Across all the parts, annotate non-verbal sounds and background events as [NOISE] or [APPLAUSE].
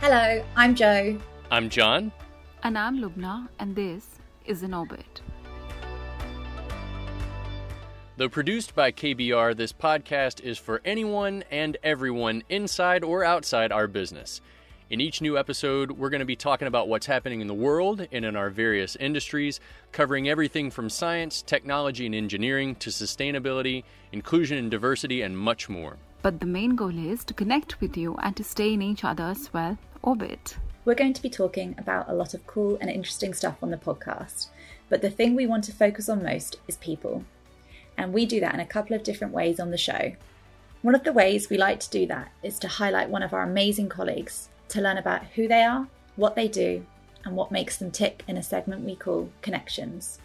Hello, I'm Joe. I'm John. And I'm Lubna, and this is In Orbit. Though produced by KBR, this podcast is for anyone and everyone inside or outside our business. In each new episode, we're going to be talking about what's happening in the world and in our various industries, covering everything from science, technology, and engineering to sustainability, inclusion and diversity, and much more. But the main goal is to connect with you and to stay in each other's, well, orbit. We're going to be talking about a lot of cool and interesting stuff on the podcast, but the thing we want to focus on most is people. And we do that in a couple of different ways on the show. One of the ways we like to do that is to highlight one of our amazing colleagues to learn about who they are, what they do, and what makes them tick in a segment we call Connections.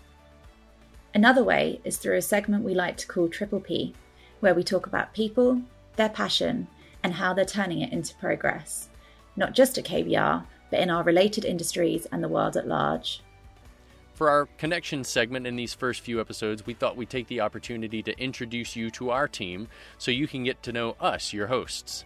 Another way is through a segment we like to call Triple P, where we talk about people, their passion, and how they're turning it into progress, not just at KBR, but in our related industries and the world at large. For our connection segment in these first few episodes, we thought we'd take the opportunity to introduce you to our team so you can get to know us, your hosts.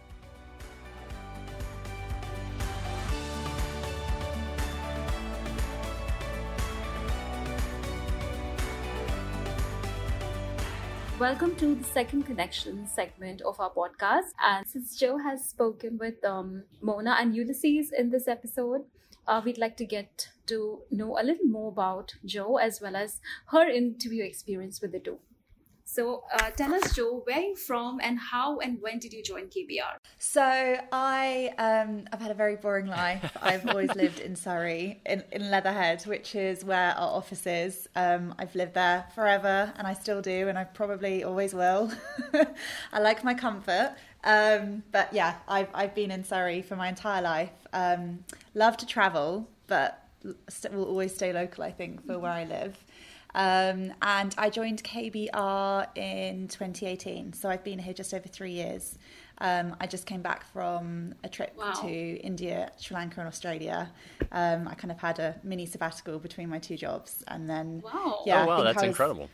Welcome to the second connection segment of our podcast. And since Joe has spoken with um, Mona and Ulysses in this episode, uh, we'd like to get to know a little more about Joe as well as her interview experience with the two. So uh, tell us, Joe, where are you from and how and when did you join KBR? So I um, I've had a very boring life. [LAUGHS] I've always lived in Surrey, in, in Leatherhead, which is where our office is. Um, I've lived there forever, and I still do, and I probably always will. [LAUGHS] I like my comfort. Um, but yeah, I've I've been in Surrey for my entire life. Um, love to travel, but will always stay local. I think for where I live. Um, and I joined KBR in 2018. So I've been here just over three years. Um, I just came back from a trip wow. to India, Sri Lanka, and Australia. Um, I kind of had a mini sabbatical between my two jobs, and then wow, yeah, oh, wow, that's was, incredible.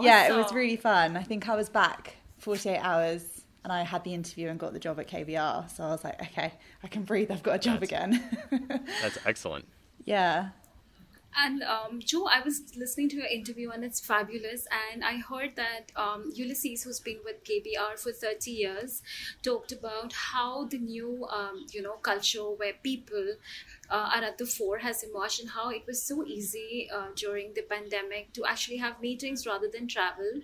Yeah, awesome. it was really fun. I think I was back 48 hours and I had the interview and got the job at KBR. So I was like, okay, I can breathe. I've got a job that's, again. [LAUGHS] that's excellent. Yeah. And um, Joe, I was listening to your interview and it's fabulous. And I heard that um, Ulysses, who's been with KBR for 30 years, talked about how the new, um, you know, culture where people uh, are at the fore has emerged and how it was so easy uh, during the pandemic to actually have meetings rather than travel.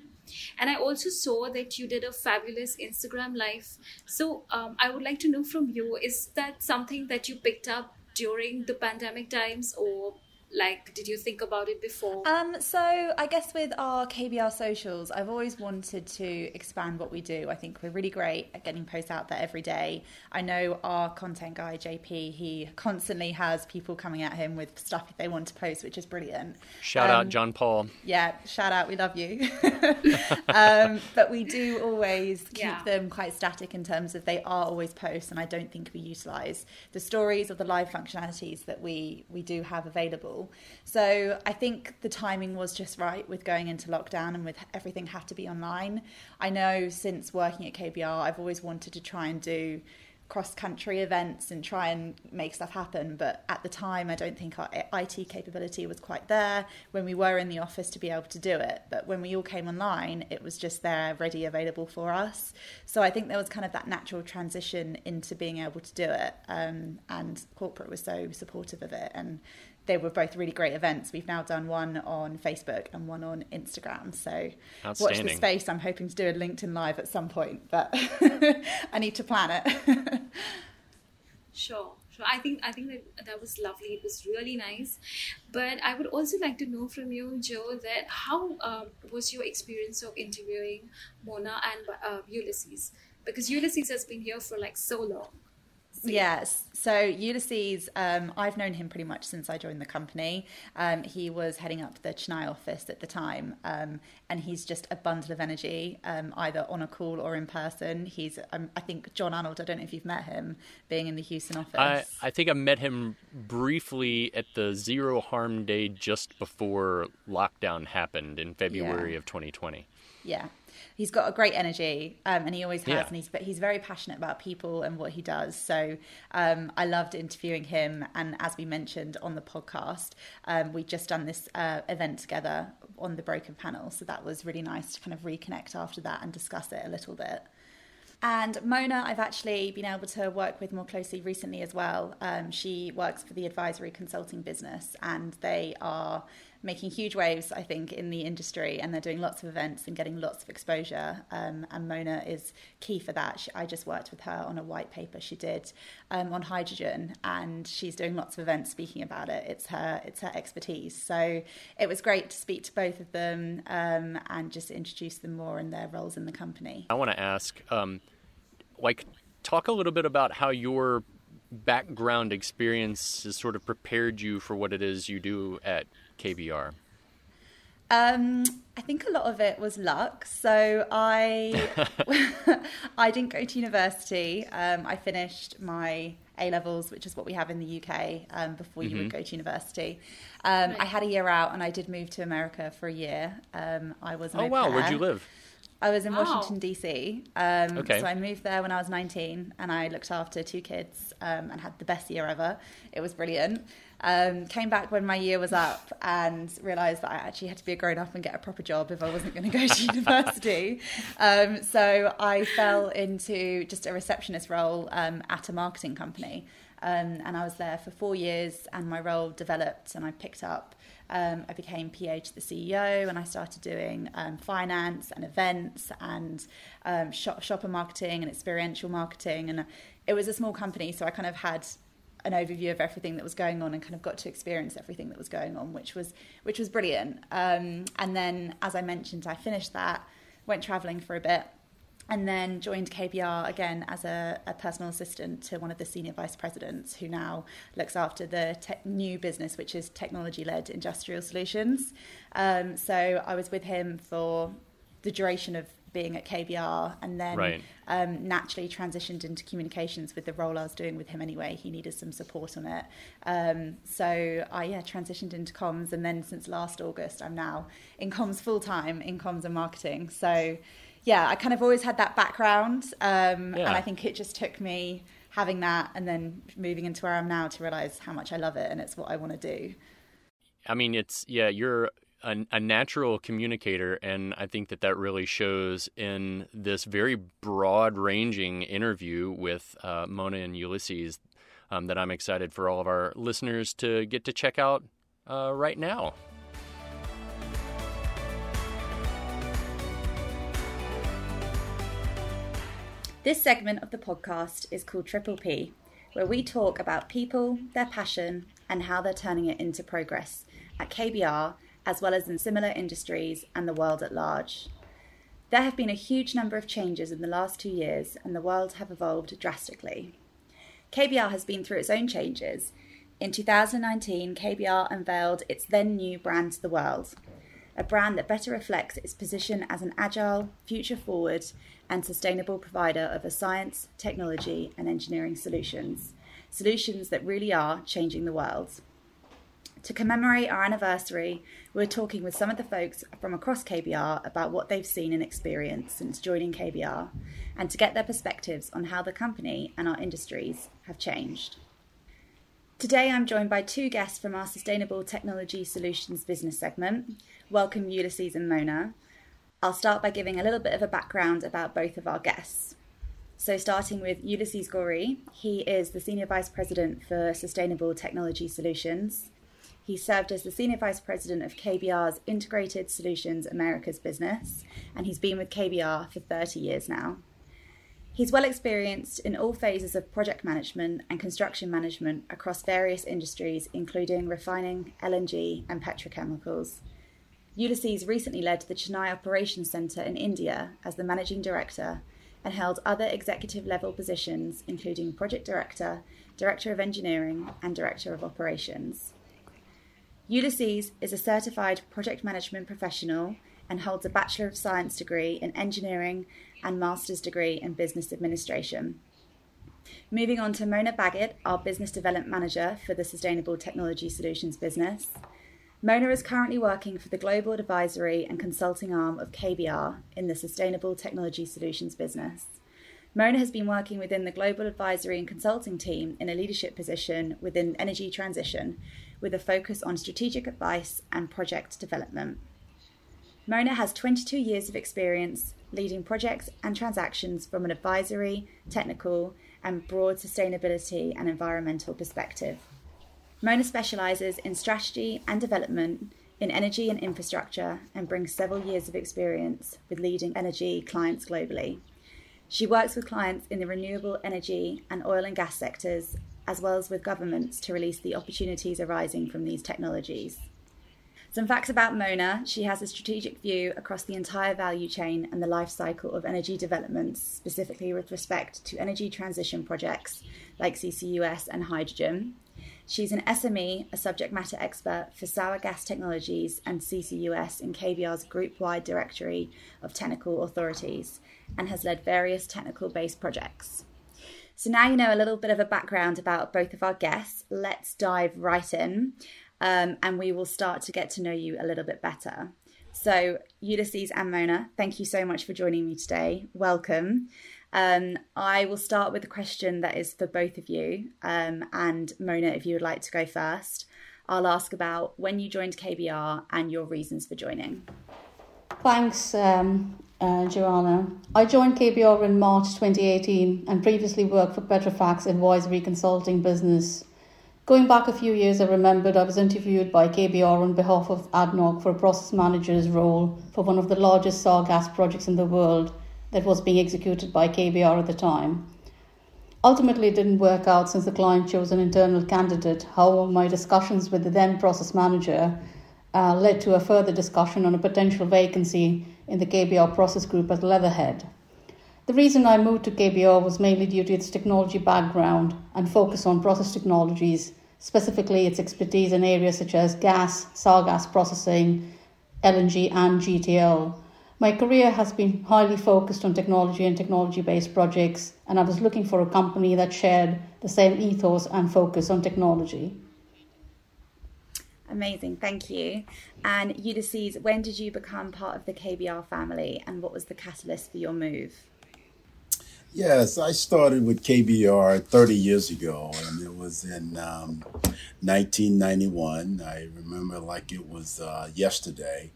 And I also saw that you did a fabulous Instagram live. So um, I would like to know from you: is that something that you picked up during the pandemic times, or like did you think about it before? Um so i guess with our kbr socials i've always wanted to expand what we do. I think we're really great at getting posts out there every day. I know our content guy jp he constantly has people coming at him with stuff if they want to post which is brilliant. Shout um, out john paul. yeah shout out we love you. [LAUGHS] [LAUGHS] Um, but we do always keep yeah. them quite static in terms of they are always posts and i don't think we utilize the stories or the live functionalities that we we do have available so I think the timing was just right with going into lockdown and with everything have to be online. I know since working at KBR, I've always wanted to try and do cross country events and try and make stuff happen. But at the time, I don't think our IT capability was quite there when we were in the office to be able to do it. But when we all came online, it was just there, ready, available for us. So I think there was kind of that natural transition into being able to do it. Um, and corporate was so supportive of it. And they were both really great events. We've now done one on Facebook and one on Instagram. So watch the space. I'm hoping to do a LinkedIn live at some point, but [LAUGHS] I need to plan it. [LAUGHS] sure. Sure. I think I think that that was lovely. It was really nice, but I would also like to know from you, Joe, that how um, was your experience of interviewing Mona and uh, Ulysses? Because Ulysses has been here for like so long. Yes. So Ulysses, um, I've known him pretty much since I joined the company. Um, he was heading up the Chennai office at the time, um, and he's just a bundle of energy, um, either on a call or in person. He's, um, I think, John Arnold. I don't know if you've met him, being in the Houston office. I, I think I met him briefly at the Zero Harm Day just before lockdown happened in February yeah. of 2020. Yeah. He's got a great energy, um, and he always has. Yeah. And he's but he's very passionate about people and what he does. So um, I loved interviewing him. And as we mentioned on the podcast, um, we just done this uh, event together on the Broken panel. So that was really nice to kind of reconnect after that and discuss it a little bit. And Mona, I've actually been able to work with more closely recently as well. Um, she works for the advisory consulting business, and they are making huge waves, I think, in the industry, and they're doing lots of events and getting lots of exposure. Um, and Mona is key for that. She, I just worked with her on a white paper she did um, on hydrogen, and she's doing lots of events speaking about it. It's her, it's her expertise. So it was great to speak to both of them um, and just introduce them more in their roles in the company. I want to ask, um, like, talk a little bit about how your background experience has sort of prepared you for what it is you do at KBR? Um, I think a lot of it was luck. So I [LAUGHS] [LAUGHS] I didn't go to university. Um, I finished my A levels, which is what we have in the UK um, before you mm-hmm. would go to university. Um, right. I had a year out, and I did move to America for a year. Um, I was. oh wow! Where'd you live? I was in wow. Washington DC. Um, okay. So I moved there when I was 19, and I looked after two kids um, and had the best year ever. It was brilliant. Um, came back when my year was up and realised that I actually had to be a grown up and get a proper job if I wasn't going to go to [LAUGHS] university. Um, so I fell into just a receptionist role um, at a marketing company. Um, and I was there for four years, and my role developed, and I picked up um, I became PA to the CEO and I started doing um, finance and events and um, shop, shopper marketing and experiential marketing. And it was a small company, so I kind of had an overview of everything that was going on and kind of got to experience everything that was going on, which was which was brilliant. Um, and then, as I mentioned, I finished that, went traveling for a bit, and then joined KBR again as a, a, personal assistant to one of the senior vice presidents who now looks after the te- new business, which is technology led industrial solutions. Um, so I was with him for the duration of being at KBR and then right. um, naturally transitioned into communications with the role I was doing with him anyway. He needed some support on it. Um, so I yeah, transitioned into comms and then since last August I'm now in comms full time in comms and marketing. So yeah, I kind of always had that background, um, yeah. and I think it just took me having that and then moving into where I'm now to realize how much I love it and it's what I want to do. I mean, it's yeah, you're a, a, natural communicator, and I think that that really shows in this very broad-ranging interview with uh, Mona and Ulysses um, that I'm excited for all of our listeners to get to check out uh, right now. This segment of the podcast is called Triple P, where we talk about people, their passion, and how they're turning it into progress at KBR, as well as in similar industries and the world at large. There have been a huge number of changes in the last two years, and the world have evolved drastically. KBR has been through its own changes. In 2019, KBR unveiled its then new brand to the world, a brand that better reflects its position as an agile, future forward, and sustainable provider of a science, technology, and engineering solutions. Solutions that really are changing the world. To commemorate our anniversary, we're talking with some of the folks from across KBR about what they've seen and experienced since joining KBR, and to get their perspectives on how the company and our industries have changed. Today, I'm joined by two guests from our Sustainable Technology Solutions business segment. Welcome, Ulysses and Mona. I'll start by giving a little bit of a background about both of our guests. So, starting with Ulysses Gori, he is the Senior Vice President for Sustainable Technology Solutions. He served as the Senior Vice President of KBR's Integrated Solutions Americas business, and he's been with KBR for 30 years now. He's well experienced in all phases of project management and construction management across various industries, including refining, LNG, and petrochemicals. Ulysses recently led the Chennai Operations Centre in India as the managing director and held other executive level positions, including project director, director of engineering, and director of operations. Ulysses is a certified project management professional and holds a Bachelor of Science degree in engineering and master's degree in business administration. Moving on to Mona Baggett, our business development manager for the Sustainable Technology Solutions business. Mona is currently working for the global advisory and consulting arm of KBR in the Sustainable Technology Solutions business. Mona has been working within the global advisory and consulting team in a leadership position within energy transition with a focus on strategic advice and project development. Mona has 22 years of experience leading projects and transactions from an advisory, technical, and broad sustainability and environmental perspective. Mona specialises in strategy and development in energy and infrastructure and brings several years of experience with leading energy clients globally. She works with clients in the renewable energy and oil and gas sectors, as well as with governments to release the opportunities arising from these technologies. Some facts about Mona she has a strategic view across the entire value chain and the life cycle of energy developments, specifically with respect to energy transition projects like CCUS and hydrogen. She's an SME, a subject matter expert for sour gas technologies and CCUS in KBR's group wide directory of technical authorities and has led various technical based projects. So now you know a little bit of a background about both of our guests. Let's dive right in um, and we will start to get to know you a little bit better. So, Ulysses and Mona, thank you so much for joining me today. Welcome. Um, I will start with a question that is for both of you. Um, and Mona, if you would like to go first, I'll ask about when you joined KBR and your reasons for joining. Thanks, um, uh, Joanna. I joined KBR in March 2018 and previously worked for Petrofac Advisory Consulting Business. Going back a few years, I remembered I was interviewed by KBR on behalf of ADNOC for a process manager's role for one of the largest sour gas projects in the world that was being executed by KBR at the time. Ultimately, it didn't work out since the client chose an internal candidate. However, my discussions with the then process manager uh, led to a further discussion on a potential vacancy in the KBR process group at Leatherhead. The reason I moved to KBR was mainly due to its technology background and focus on process technologies, specifically its expertise in areas such as gas, sour gas processing, LNG, and GTL. My career has been highly focused on technology and technology based projects, and I was looking for a company that shared the same ethos and focus on technology. Amazing, thank you. And Ulysses, when did you become part of the KBR family, and what was the catalyst for your move? Yes, I started with KBR 30 years ago, and it was in um, 1991. I remember like it was uh, yesterday.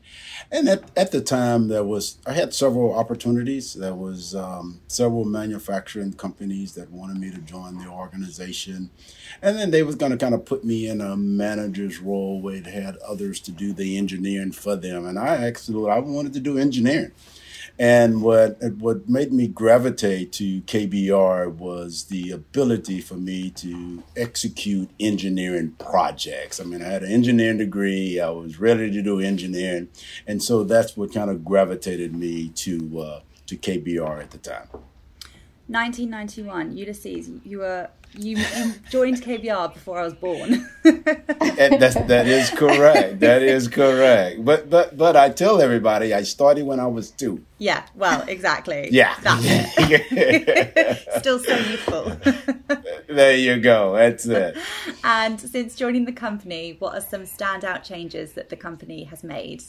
And at, at the time, there was I had several opportunities. There was um, several manufacturing companies that wanted me to join the organization, and then they was going to kind of put me in a manager's role where it had others to do the engineering for them. And I actually I wanted to do engineering. And what what made me gravitate to KBR was the ability for me to execute engineering projects. I mean, I had an engineering degree. I was ready to do engineering, and so that's what kind of gravitated me to uh, to KBR at the time. 1991, Ulysses, you were you, you joined KBR before I was born. that's, that is correct. That is correct. But but but I tell everybody I started when I was two. Yeah. Well, exactly. Yeah. [LAUGHS] Still so youthful. there you go. That's it. And since joining the company, what are some standout changes that the company has made?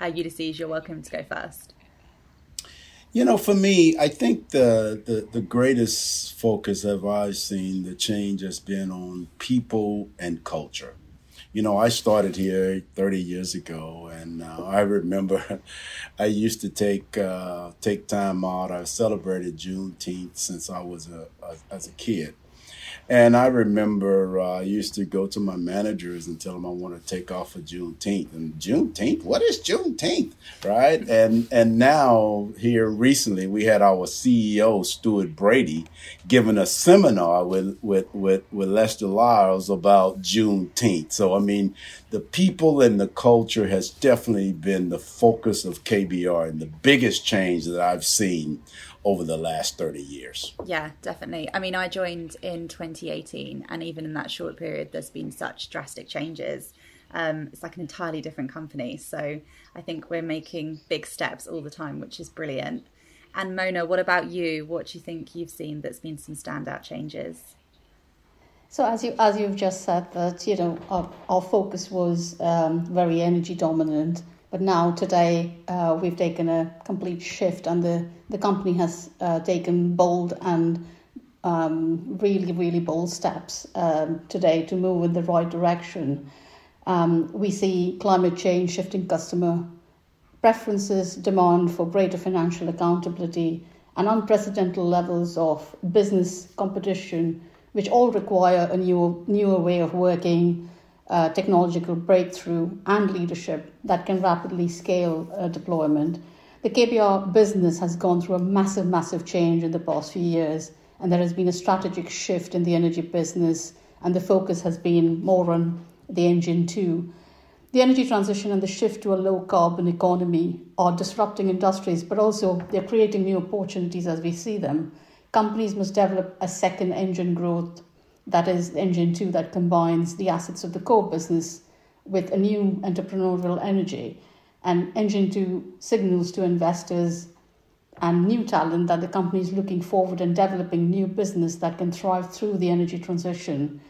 Uh, Ulysses, you're welcome to go first. You know, for me, I think the, the, the greatest focus I've seen the change has been on people and culture. You know, I started here 30 years ago, and uh, I remember [LAUGHS] I used to take uh, take time out. I celebrated Juneteenth since I was a, a as a kid, and I remember uh, I used to go to my managers and tell them I want to take off for Juneteenth. And Juneteenth, what is Juneteenth, right? And and now here recently we had our CEO Stuart Bradie giving a seminar with with with, with Lester Lyles about Juneteenth. So I mean, the people and the culture has definitely been the focus of KBR and the biggest change that I've seen over the last 30 years. Yeah, definitely. I mean, I joined in 2018, and even in that short period, there's been such drastic changes. Um, it's like an entirely different company. So I think we're making big steps all the time, which is brilliant. And Mona, what about you? What do you think you've seen that's been some standout changes? So as you as you've just said that you know our, our focus was um, very energy dominant, but now today uh, we've taken a complete shift, and the the company has uh, taken bold and um, really really bold steps um, today to move in the right direction. Um, we see climate change shifting customer preferences, demand for greater financial accountability, and unprecedented levels of business competition which all require a new, newer way of working, uh, technological breakthrough, and leadership that can rapidly scale uh, deployment. The KBR business has gone through a massive, massive change in the past few years, and there has been a strategic shift in the energy business, and the focus has been more on the engine too. The energy transition and the shift to a low carbon economy are disrupting industries, but also they're creating new opportunities as we see them companies must develop a second engine growth that is engine two that combines the assets of the core business with a new entrepreneurial energy. And engine two signals to investors and new talent that the company is looking forward and developing new business that can thrive through the energy transition.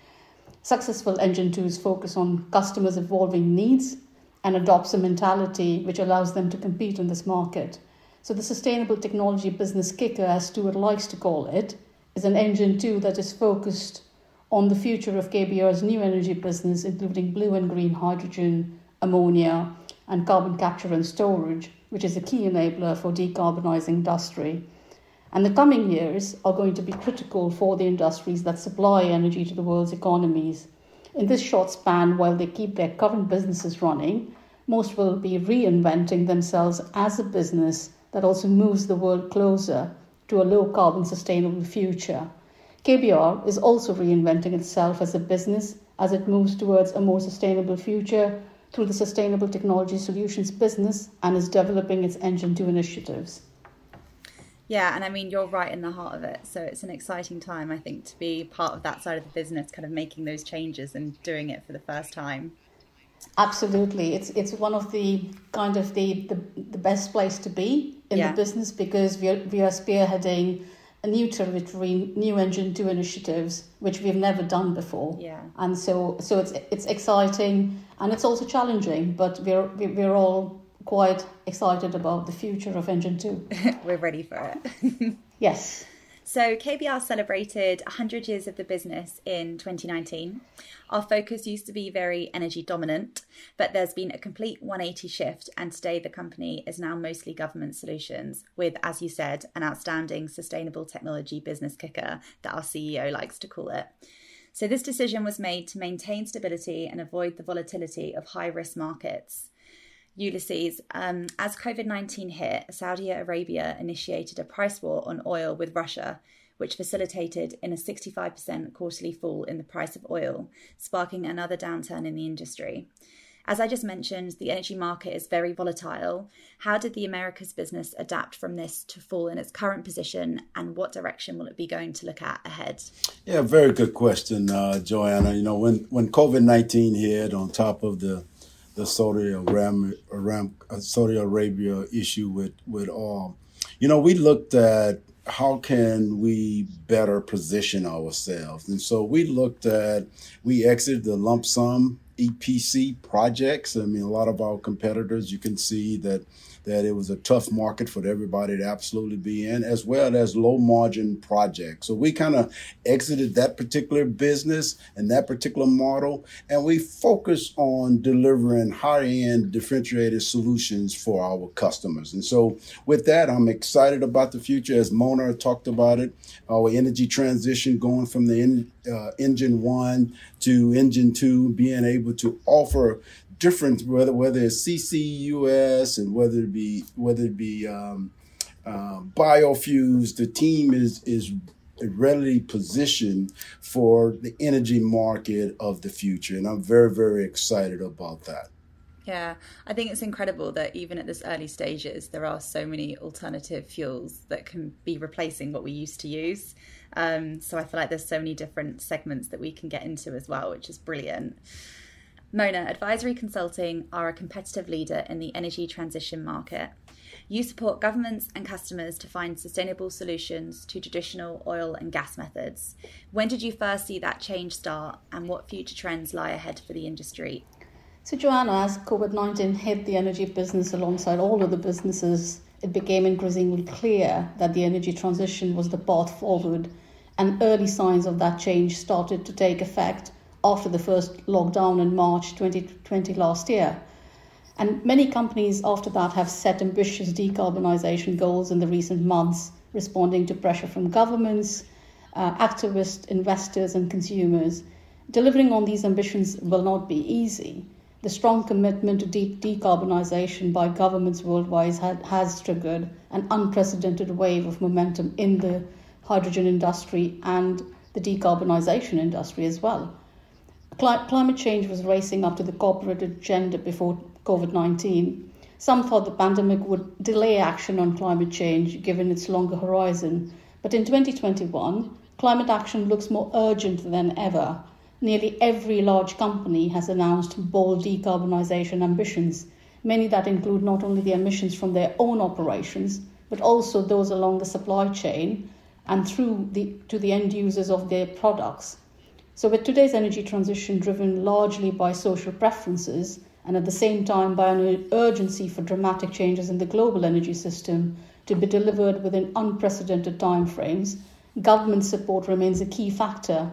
Successful engine twos focus on customers evolving needs and adopts a mentality which allows them to compete in this market. So the sustainable technology business kicker, as Stuart likes to call it, is an engine two that is focused on the future of KBR's new energy business, including blue and green hydrogen, ammonia, and carbon capture and storage, which is a key enabler for decarbonising industry. And the coming years are going to be critical for the industries that supply energy to the world's economies. In this short span, while they keep their current businesses running, most will be reinventing themselves as a business that also moves the world closer to a low carbon sustainable future. KBR is also reinventing itself as a business as it moves towards a more sustainable future through the Sustainable Technology Solutions business and is developing its Engine 2 initiatives. Yeah, and I mean, you're right in the heart of it. So it's an exciting time, I think, to be part of that side of the business, kind of making those changes and doing it for the first time. Absolutely, it's it's one of the kind of the the, the best place to be in yeah. the business because we are, we are spearheading a new territory, new engine two initiatives, which we've never done before. Yeah. And so so it's it's exciting and it's also challenging, but we're we're all quite excited about the future of engine two. [LAUGHS] we're ready for it. [LAUGHS] yes. So, KBR celebrated 100 years of the business in 2019. Our focus used to be very energy dominant, but there's been a complete 180 shift, and today the company is now mostly government solutions, with, as you said, an outstanding sustainable technology business kicker that our CEO likes to call it. So, this decision was made to maintain stability and avoid the volatility of high risk markets. Ulysses, um, as COVID 19 hit, Saudi Arabia initiated a price war on oil with Russia, which facilitated in a 65% quarterly fall in the price of oil, sparking another downturn in the industry. As I just mentioned, the energy market is very volatile. How did the Americas business adapt from this to fall in its current position, and what direction will it be going to look at ahead? Yeah, very good question, uh, Joanna. You know, when when COVID nineteen hit, on top of the the Saudi Arabia, uh, Saudi Arabia issue with with oil. You know, we looked at how can we better position ourselves, and so we looked at we exited the lump sum EPC projects. I mean, a lot of our competitors, you can see that that it was a tough market for everybody to absolutely be in, as well as low margin projects. So we kind of exited that particular business and that particular model, and we focus on delivering high end differentiated solutions for our customers. And so with that, I'm excited about the future. As Mona talked about it, our energy transition going from the uh, engine one to engine two, being able to offer different whether whether it's CCUS and whether it be whether it be um, um, biofuels. The team is is readily positioned for the energy market of the future, and I'm very very excited about that. Yeah, I think it's incredible that even at this early stages, there are so many alternative fuels that can be replacing what we used to use. Um, so I feel like there's so many different segments that we can get into as well, which is brilliant. Mona, Advisory Consulting are a competitive leader in the energy transition market. You support governments and customers to find sustainable solutions to traditional oil and gas methods. When did you first see that change start, and what future trends lie ahead for the industry? So, Joanna, as COVID 19 hit the energy business alongside all other businesses, it became increasingly clear that the energy transition was the path forward, and early signs of that change started to take effect after the first lockdown in March 2020 last year. And many companies after that have set ambitious decarbonisation goals in the recent months, responding to pressure from governments, uh, activists, investors, and consumers. Delivering on these ambitions will not be easy. The strong commitment to de- decarbonisation by governments worldwide has triggered an unprecedented wave of momentum in the hydrogen industry and the decarbonisation industry as well climate change was racing up to the corporate agenda before COVID 19. Some thought the pandemic would delay action on climate change given its longer horizon. But in 2021, climate action looks more urgent than ever. Nearly every large company has announced bold decarbonisation ambitions, many that include not only the emissions from their own operations, but also those along the supply chain and through the, to the end users of their products. So, with today's energy transition driven largely by social preferences and at the same time by an urgency for dramatic changes in the global energy system to be delivered within unprecedented timeframes, government support remains a key factor.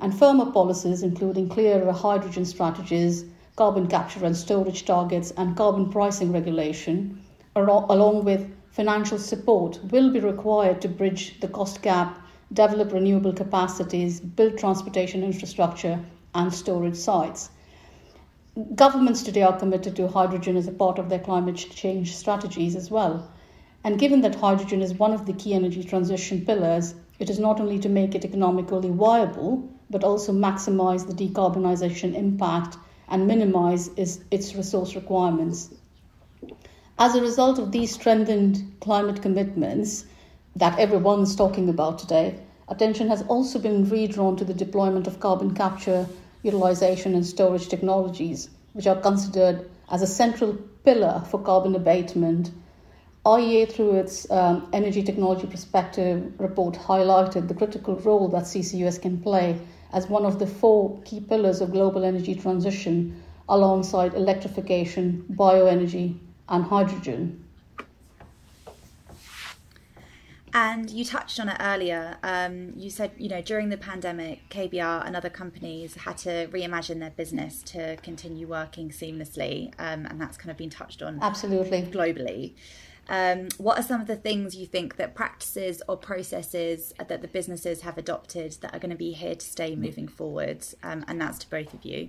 And firmer policies, including clearer hydrogen strategies, carbon capture and storage targets, and carbon pricing regulation, along with financial support, will be required to bridge the cost gap develop renewable capacities, build transportation infrastructure, and storage sites. Governments today are committed to hydrogen as a part of their climate change strategies as well. And given that hydrogen is one of the key energy transition pillars, it is not only to make it economically viable, but also maximize the decarbonisation impact and minimize its resource requirements. As a result of these strengthened climate commitments, that everyone's talking about today, attention has also been redrawn to the deployment of carbon capture, utilization, and storage technologies, which are considered as a central pillar for carbon abatement. IEA, through its um, Energy Technology Perspective report, highlighted the critical role that CCUS can play as one of the four key pillars of global energy transition alongside electrification, bioenergy, and hydrogen. And you touched on it earlier. Um, you said, you know, during the pandemic, KBR and other companies had to reimagine their business to continue working seamlessly. Um, and that's kind of been touched on absolutely globally. Um, what are some of the things you think that practices or processes that the businesses have adopted that are going to be here to stay moving forward? Um, and that's to both of you.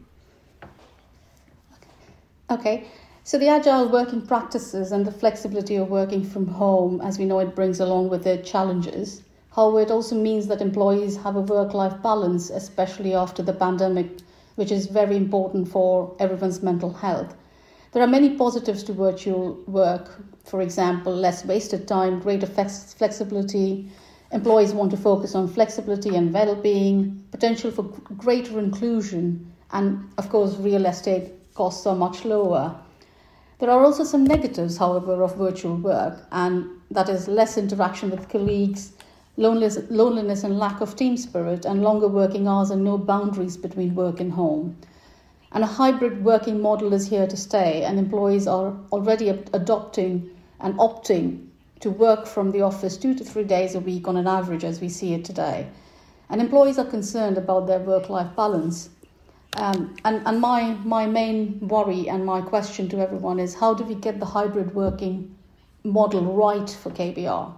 Okay. So, the agile working practices and the flexibility of working from home, as we know, it brings along with it challenges. However, it also means that employees have a work life balance, especially after the pandemic, which is very important for everyone's mental health. There are many positives to virtual work, for example, less wasted time, greater flex- flexibility. Employees want to focus on flexibility and well being, potential for greater inclusion, and of course, real estate costs are much lower. There are also some negatives, however, of virtual work, and that is less interaction with colleagues, loneliness, loneliness and lack of team spirit, and longer working hours and no boundaries between work and home. And a hybrid working model is here to stay, and employees are already adopting and opting to work from the office two to three days a week on an average as we see it today. And employees are concerned about their work life balance um, and and my, my main worry and my question to everyone is how do we get the hybrid working model right for KBR?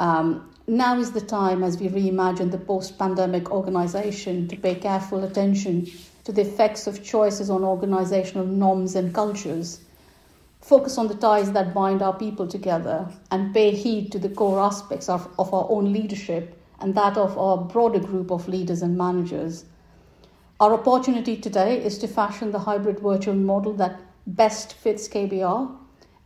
Um, now is the time as we reimagine the post pandemic organization to pay careful attention to the effects of choices on organizational norms and cultures. Focus on the ties that bind our people together and pay heed to the core aspects of, of our own leadership and that of our broader group of leaders and managers. Our opportunity today is to fashion the hybrid virtual model that best fits KBR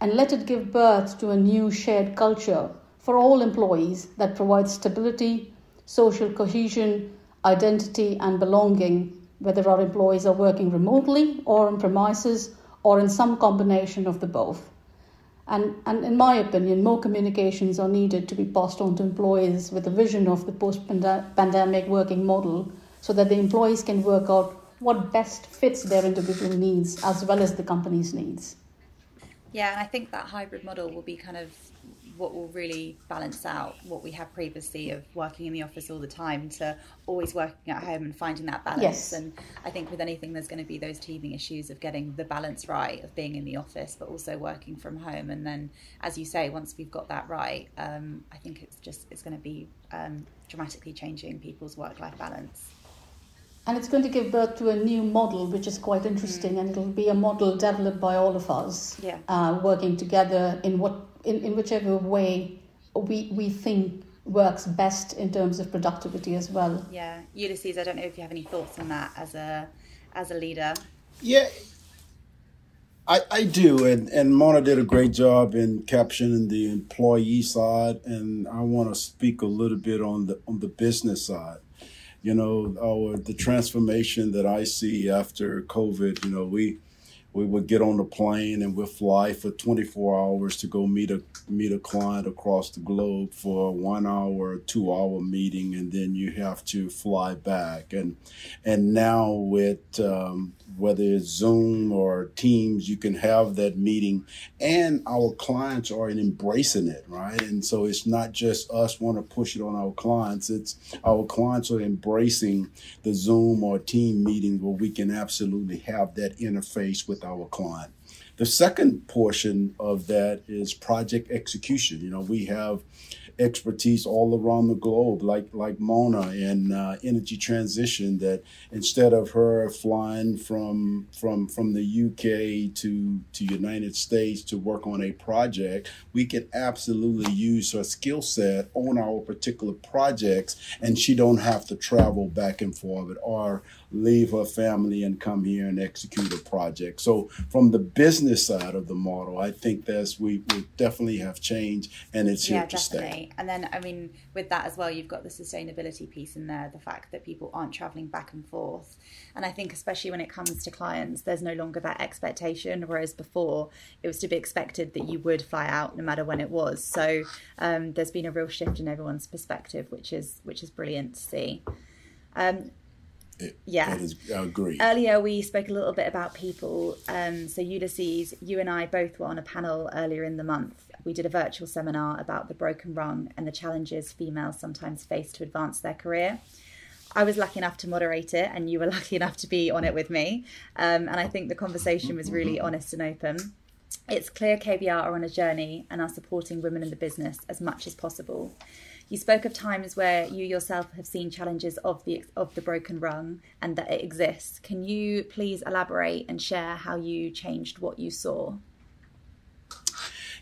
and let it give birth to a new shared culture for all employees that provides stability, social cohesion, identity, and belonging whether our employees are working remotely or on premises or in some combination of the both. And, and in my opinion, more communications are needed to be passed on to employees with a vision of the post pandemic working model so that the employees can work out what best fits their individual needs as well as the company's needs. Yeah, and I think that hybrid model will be kind of what will really balance out what we have previously of working in the office all the time to always working at home and finding that balance. Yes. And I think with anything, there's going to be those teething issues of getting the balance right of being in the office, but also working from home. And then, as you say, once we've got that right, um, I think it's just it's going to be um, dramatically changing people's work-life balance and it's going to give birth to a new model which is quite interesting mm. and it'll be a model developed by all of us yeah. uh, working together in what in, in whichever way we we think works best in terms of productivity as well. Yeah. Ulysses i don't know if you have any thoughts on that as a as a leader. Yeah. I, I do, and, and Mona did a great job in captioning the employee side, and I want to speak a little bit on the on the business side you know, our the transformation that I see after COVID. You know, we we would get on the plane and we'd fly for 24 hours to go meet a meet a client across the globe for a one hour two hour meeting and then you have to fly back and and now with um, whether it's Zoom or Teams, you can have that meeting, and our clients are embracing it, right? And so it's not just us want to push it on our clients; it's our clients are embracing the Zoom or Team meeting where we can absolutely have that interface with our client. The second portion of that is project execution. You know, we have expertise all around the globe, like like Mona in uh, energy transition. That instead of her flying from from from the UK to to United States to work on a project, we can absolutely use her skill set on our particular projects, and she don't have to travel back and forth or leave her family and come here and execute a project. So from the business side of the model, I think that's we, we definitely have changed and it's yeah, here to definitely. stay. And then I mean with that as well, you've got the sustainability piece in there, the fact that people aren't traveling back and forth. And I think especially when it comes to clients, there's no longer that expectation, whereas before it was to be expected that you would fly out no matter when it was. So um, there's been a real shift in everyone's perspective, which is which is brilliant to see. Um, yeah, that is, I agree. Earlier, we spoke a little bit about people. Um, so, Ulysses, you and I both were on a panel earlier in the month. We did a virtual seminar about the broken rung and the challenges females sometimes face to advance their career. I was lucky enough to moderate it, and you were [LAUGHS] lucky enough to be on it with me. Um, and I think the conversation was really honest and open. It's clear KBR are on a journey and are supporting women in the business as much as possible. You spoke of times where you yourself have seen challenges of the of the broken rung and that it exists. Can you please elaborate and share how you changed what you saw?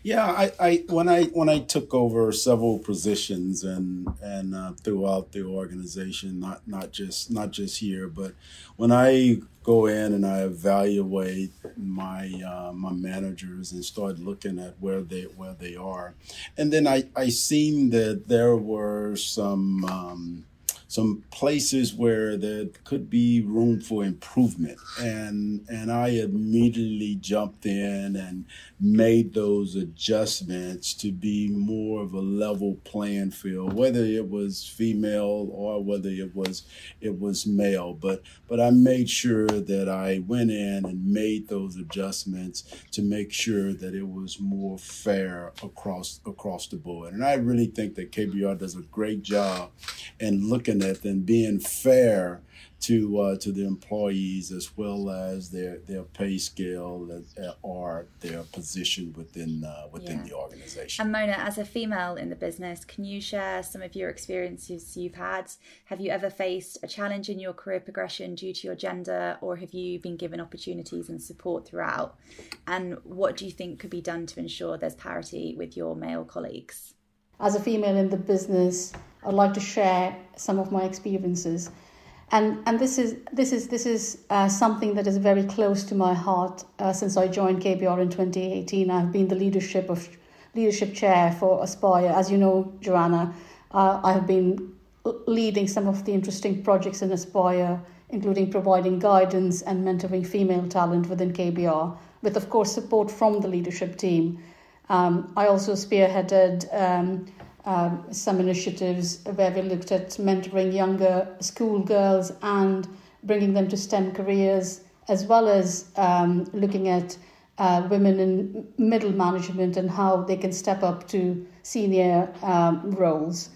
Yeah, I, I when I when I took over several positions and and uh, throughout the organization, not not just not just here, but when I go in and I evaluate my uh, my managers and start looking at where they where they are, and then I I seen that there were some. Um, some places where there could be room for improvement. And and I immediately jumped in and made those adjustments to be more of a level playing field whether it was female or whether it was it was male. But but I made sure that I went in and made those adjustments to make sure that it was more fair across across the board. And I really think that KBR does a great job in looking at them being fair to uh, to the employees as well as their their pay scale or their position within uh, within yeah. the organization. And Mona, as a female in the business, can you share some of your experiences you've had? Have you ever faced a challenge in your career progression due to your gender, or have you been given opportunities and support throughout? And what do you think could be done to ensure there's parity with your male colleagues? As a female in the business, I'd like to share some of my experiences. And, and this is, this is, this is uh, something that is very close to my heart uh, since I joined KBR in 2018. I've been the leadership, of, leadership chair for Aspire. As you know, Joanna, uh, I have been leading some of the interesting projects in Aspire including providing guidance and mentoring female talent within KBR, with, of course, support from the leadership team. Um, I also spearheaded um, um, some initiatives where we looked at mentoring younger schoolgirls and bringing them to STEM careers, as well as um, looking at uh, women in middle management and how they can step up to senior um, roles.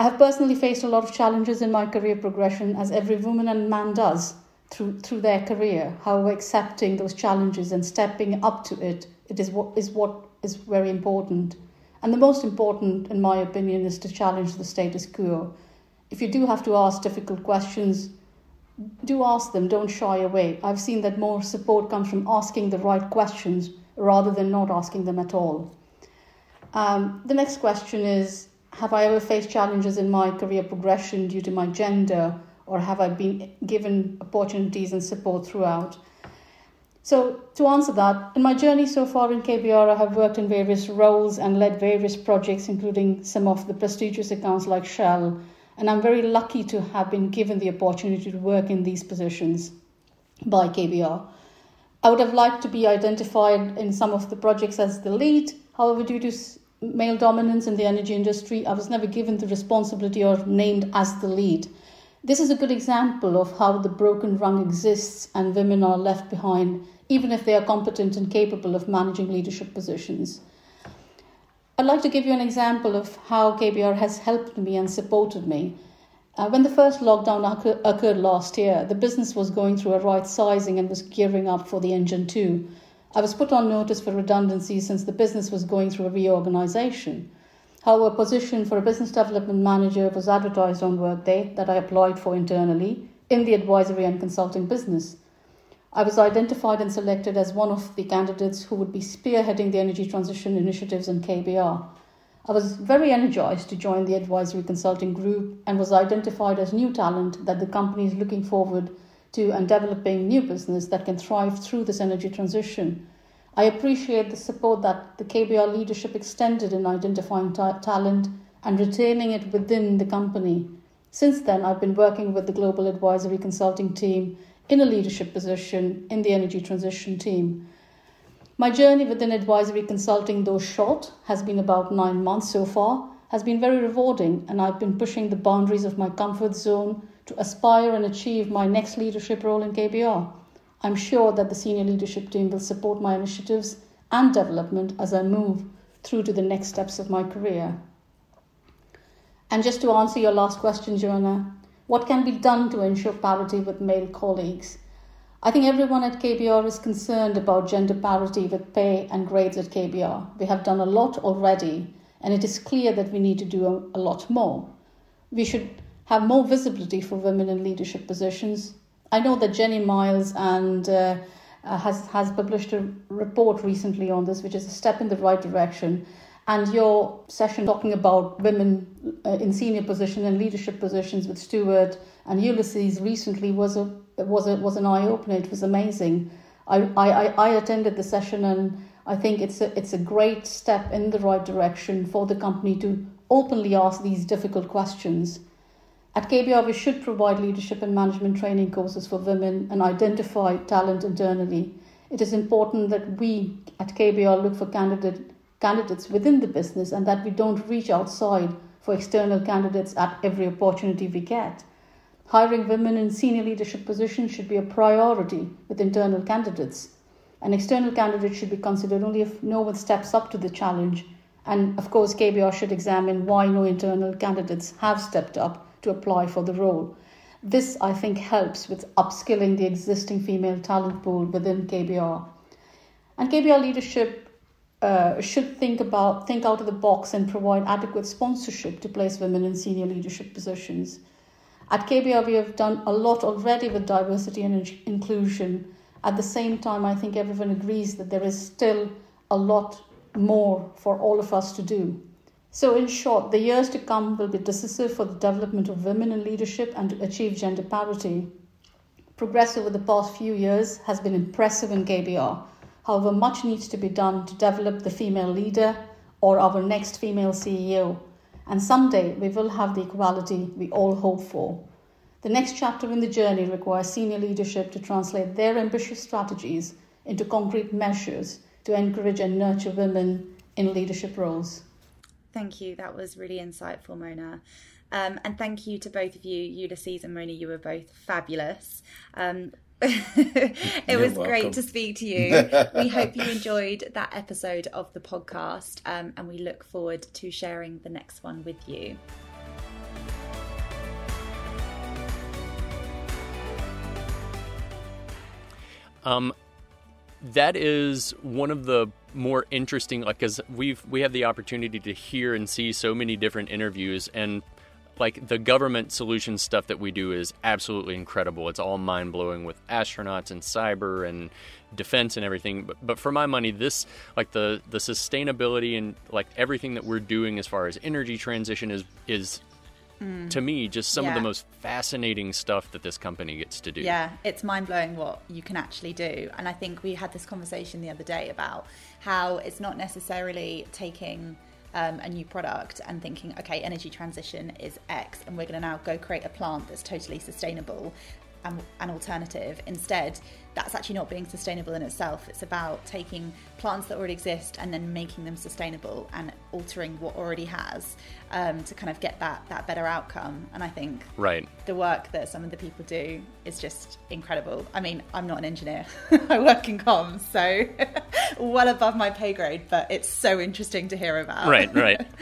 I have personally faced a lot of challenges in my career progression, as every woman and man does through through their career. However, accepting those challenges and stepping up to it, it is what is what is very important. And the most important, in my opinion, is to challenge the status quo. If you do have to ask difficult questions, do ask them. Don't shy away. I've seen that more support comes from asking the right questions rather than not asking them at all. Um, the next question is have I ever faced challenges in my career progression due to my gender, or have I been given opportunities and support throughout? So, to answer that, in my journey so far in KBR, I have worked in various roles and led various projects, including some of the prestigious accounts like Shell, and I'm very lucky to have been given the opportunity to work in these positions by KBR. I would have liked to be identified in some of the projects as the lead, however, due to male dominance in the energy industry, I was never given the responsibility or named as the lead. This is a good example of how the broken rung exists and women are left behind, even if they are competent and capable of managing leadership positions. I'd like to give you an example of how KBR has helped me and supported me. Uh, when the first lockdown occur- occurred last year, the business was going through a right sizing and was gearing up for the engine 2. I was put on notice for redundancy since the business was going through a reorganization. However, a position for a business development manager was advertised on Workday that I applied for internally in the advisory and consulting business. I was identified and selected as one of the candidates who would be spearheading the energy transition initiatives in KBR. I was very energized to join the advisory consulting group and was identified as new talent that the company is looking forward to and developing new business that can thrive through this energy transition. I appreciate the support that the KBR leadership extended in identifying ta- talent and retaining it within the company. Since then, I've been working with the Global Advisory Consulting team in a leadership position in the energy transition team. My journey within advisory consulting, though short, has been about nine months so far, has been very rewarding, and I've been pushing the boundaries of my comfort zone to aspire and achieve my next leadership role in KBR. I'm sure that the senior leadership team will support my initiatives and development as I move through to the next steps of my career. And just to answer your last question, Joanna, what can be done to ensure parity with male colleagues? I think everyone at KBR is concerned about gender parity with pay and grades at KBR. We have done a lot already, and it is clear that we need to do a, lot more. We should have more visibility for women in leadership positions. I know that Jenny Miles and uh, uh, has has published a report recently on this, which is a step in the right direction. And your session talking about women uh, in senior position and leadership positions with Stuart and Ulysses recently was a was a was an eye opener. It was amazing. I, I, I attended the session and I think it's a it's a great step in the right direction for the company to openly ask these difficult questions at KBR, we should provide leadership and management training courses for women and identify talent internally. It is important that we at KBR look for candidate, candidates within the business and that we don't reach outside for external candidates at every opportunity we get. Hiring women in senior leadership positions should be a priority with internal candidates. An external candidate should be considered only if no one steps up to the challenge. And of course, KBR should examine why no internal candidates have stepped up to apply for the role. This, I think, helps with upskilling the existing female talent pool within KBR. And KBR leadership uh, should think about think out of the box and provide adequate sponsorship to place women in senior leadership positions. At KBR, we have done a lot already with diversity and inclusion. At the same time, I think everyone agrees that there is still a lot more for all of us to do. So, in short, the years to come will be decisive for the development of women in leadership and to achieve gender parity. Progress over the past few years has been impressive in KBR. However, much needs to be done to develop the female leader or our next female CEO. And someday we will have the equality we all hope for. The next chapter in the journey requires senior leadership to translate their ambitious strategies into concrete measures to encourage and nurture women in leadership roles. Thank you. That was really insightful, Mona. Um, and thank you to both of you, Ulysses and Mona. You were both fabulous. Um, [LAUGHS] it You're was welcome. great to speak to you. we [LAUGHS] hope you enjoyed that episode of the podcast, um, and we look forward to sharing the next one with you. Um, that is one of the more interesting, like, because we've we have the opportunity to hear and see so many different interviews, and like the government solution stuff that we do is absolutely incredible. It's all mind blowing with astronauts and cyber and defense and everything. But, but for my money, this like the the sustainability and like everything that we're doing as far as energy transition is is Mm. to me just some yeah. of the most fascinating stuff that this company gets to do. Yeah, it's mind blowing what you can actually do. And I think we had this conversation the other day about how it's not necessarily taking um, a new product and thinking, okay, energy transition is X, and we're going to now go create a plant that's totally sustainable an alternative. Instead, that's actually not being sustainable in itself. It's about taking plants that already exist and then making them sustainable and altering what already has um, to kind of get that that better outcome. And I think right the work that some of the people do is just incredible. I mean, I'm not an engineer; [LAUGHS] I work in comms, so [LAUGHS] well above my pay grade. But it's so interesting to hear about. Right, right. [LAUGHS]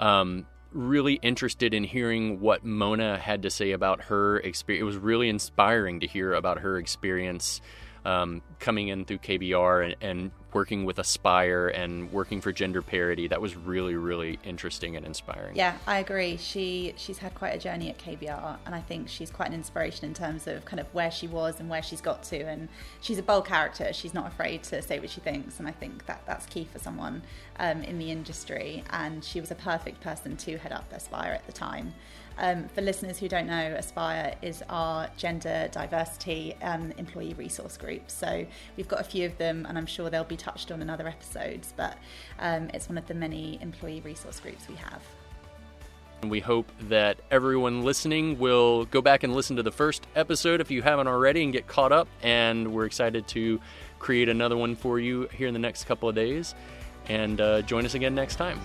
Um, really interested in hearing what Mona had to say about her experience. It was really inspiring to hear about her experience um, coming in through KBR and, and, working with Aspire and working for gender parity. That was really, really interesting and inspiring. Yeah, I agree. She she's had quite a journey at KBR, and I think she's quite an inspiration in terms of kind of where she was and where she's got to. And she's a bold character. She's not afraid to say what she thinks, and I think that that's key for someone um, in the industry. And she was a perfect person to head up Aspire at the time. Um, for listeners who don't know, Aspire is our gender diversity um, employee resource group. So we've got a few of them, and I'm sure they'll be touched on in other episodes, but um, it's one of the many employee resource groups we have. And we hope that everyone listening will go back and listen to the first episode if you haven't already and get caught up. And we're excited to create another one for you here in the next couple of days. And uh, join us again next time.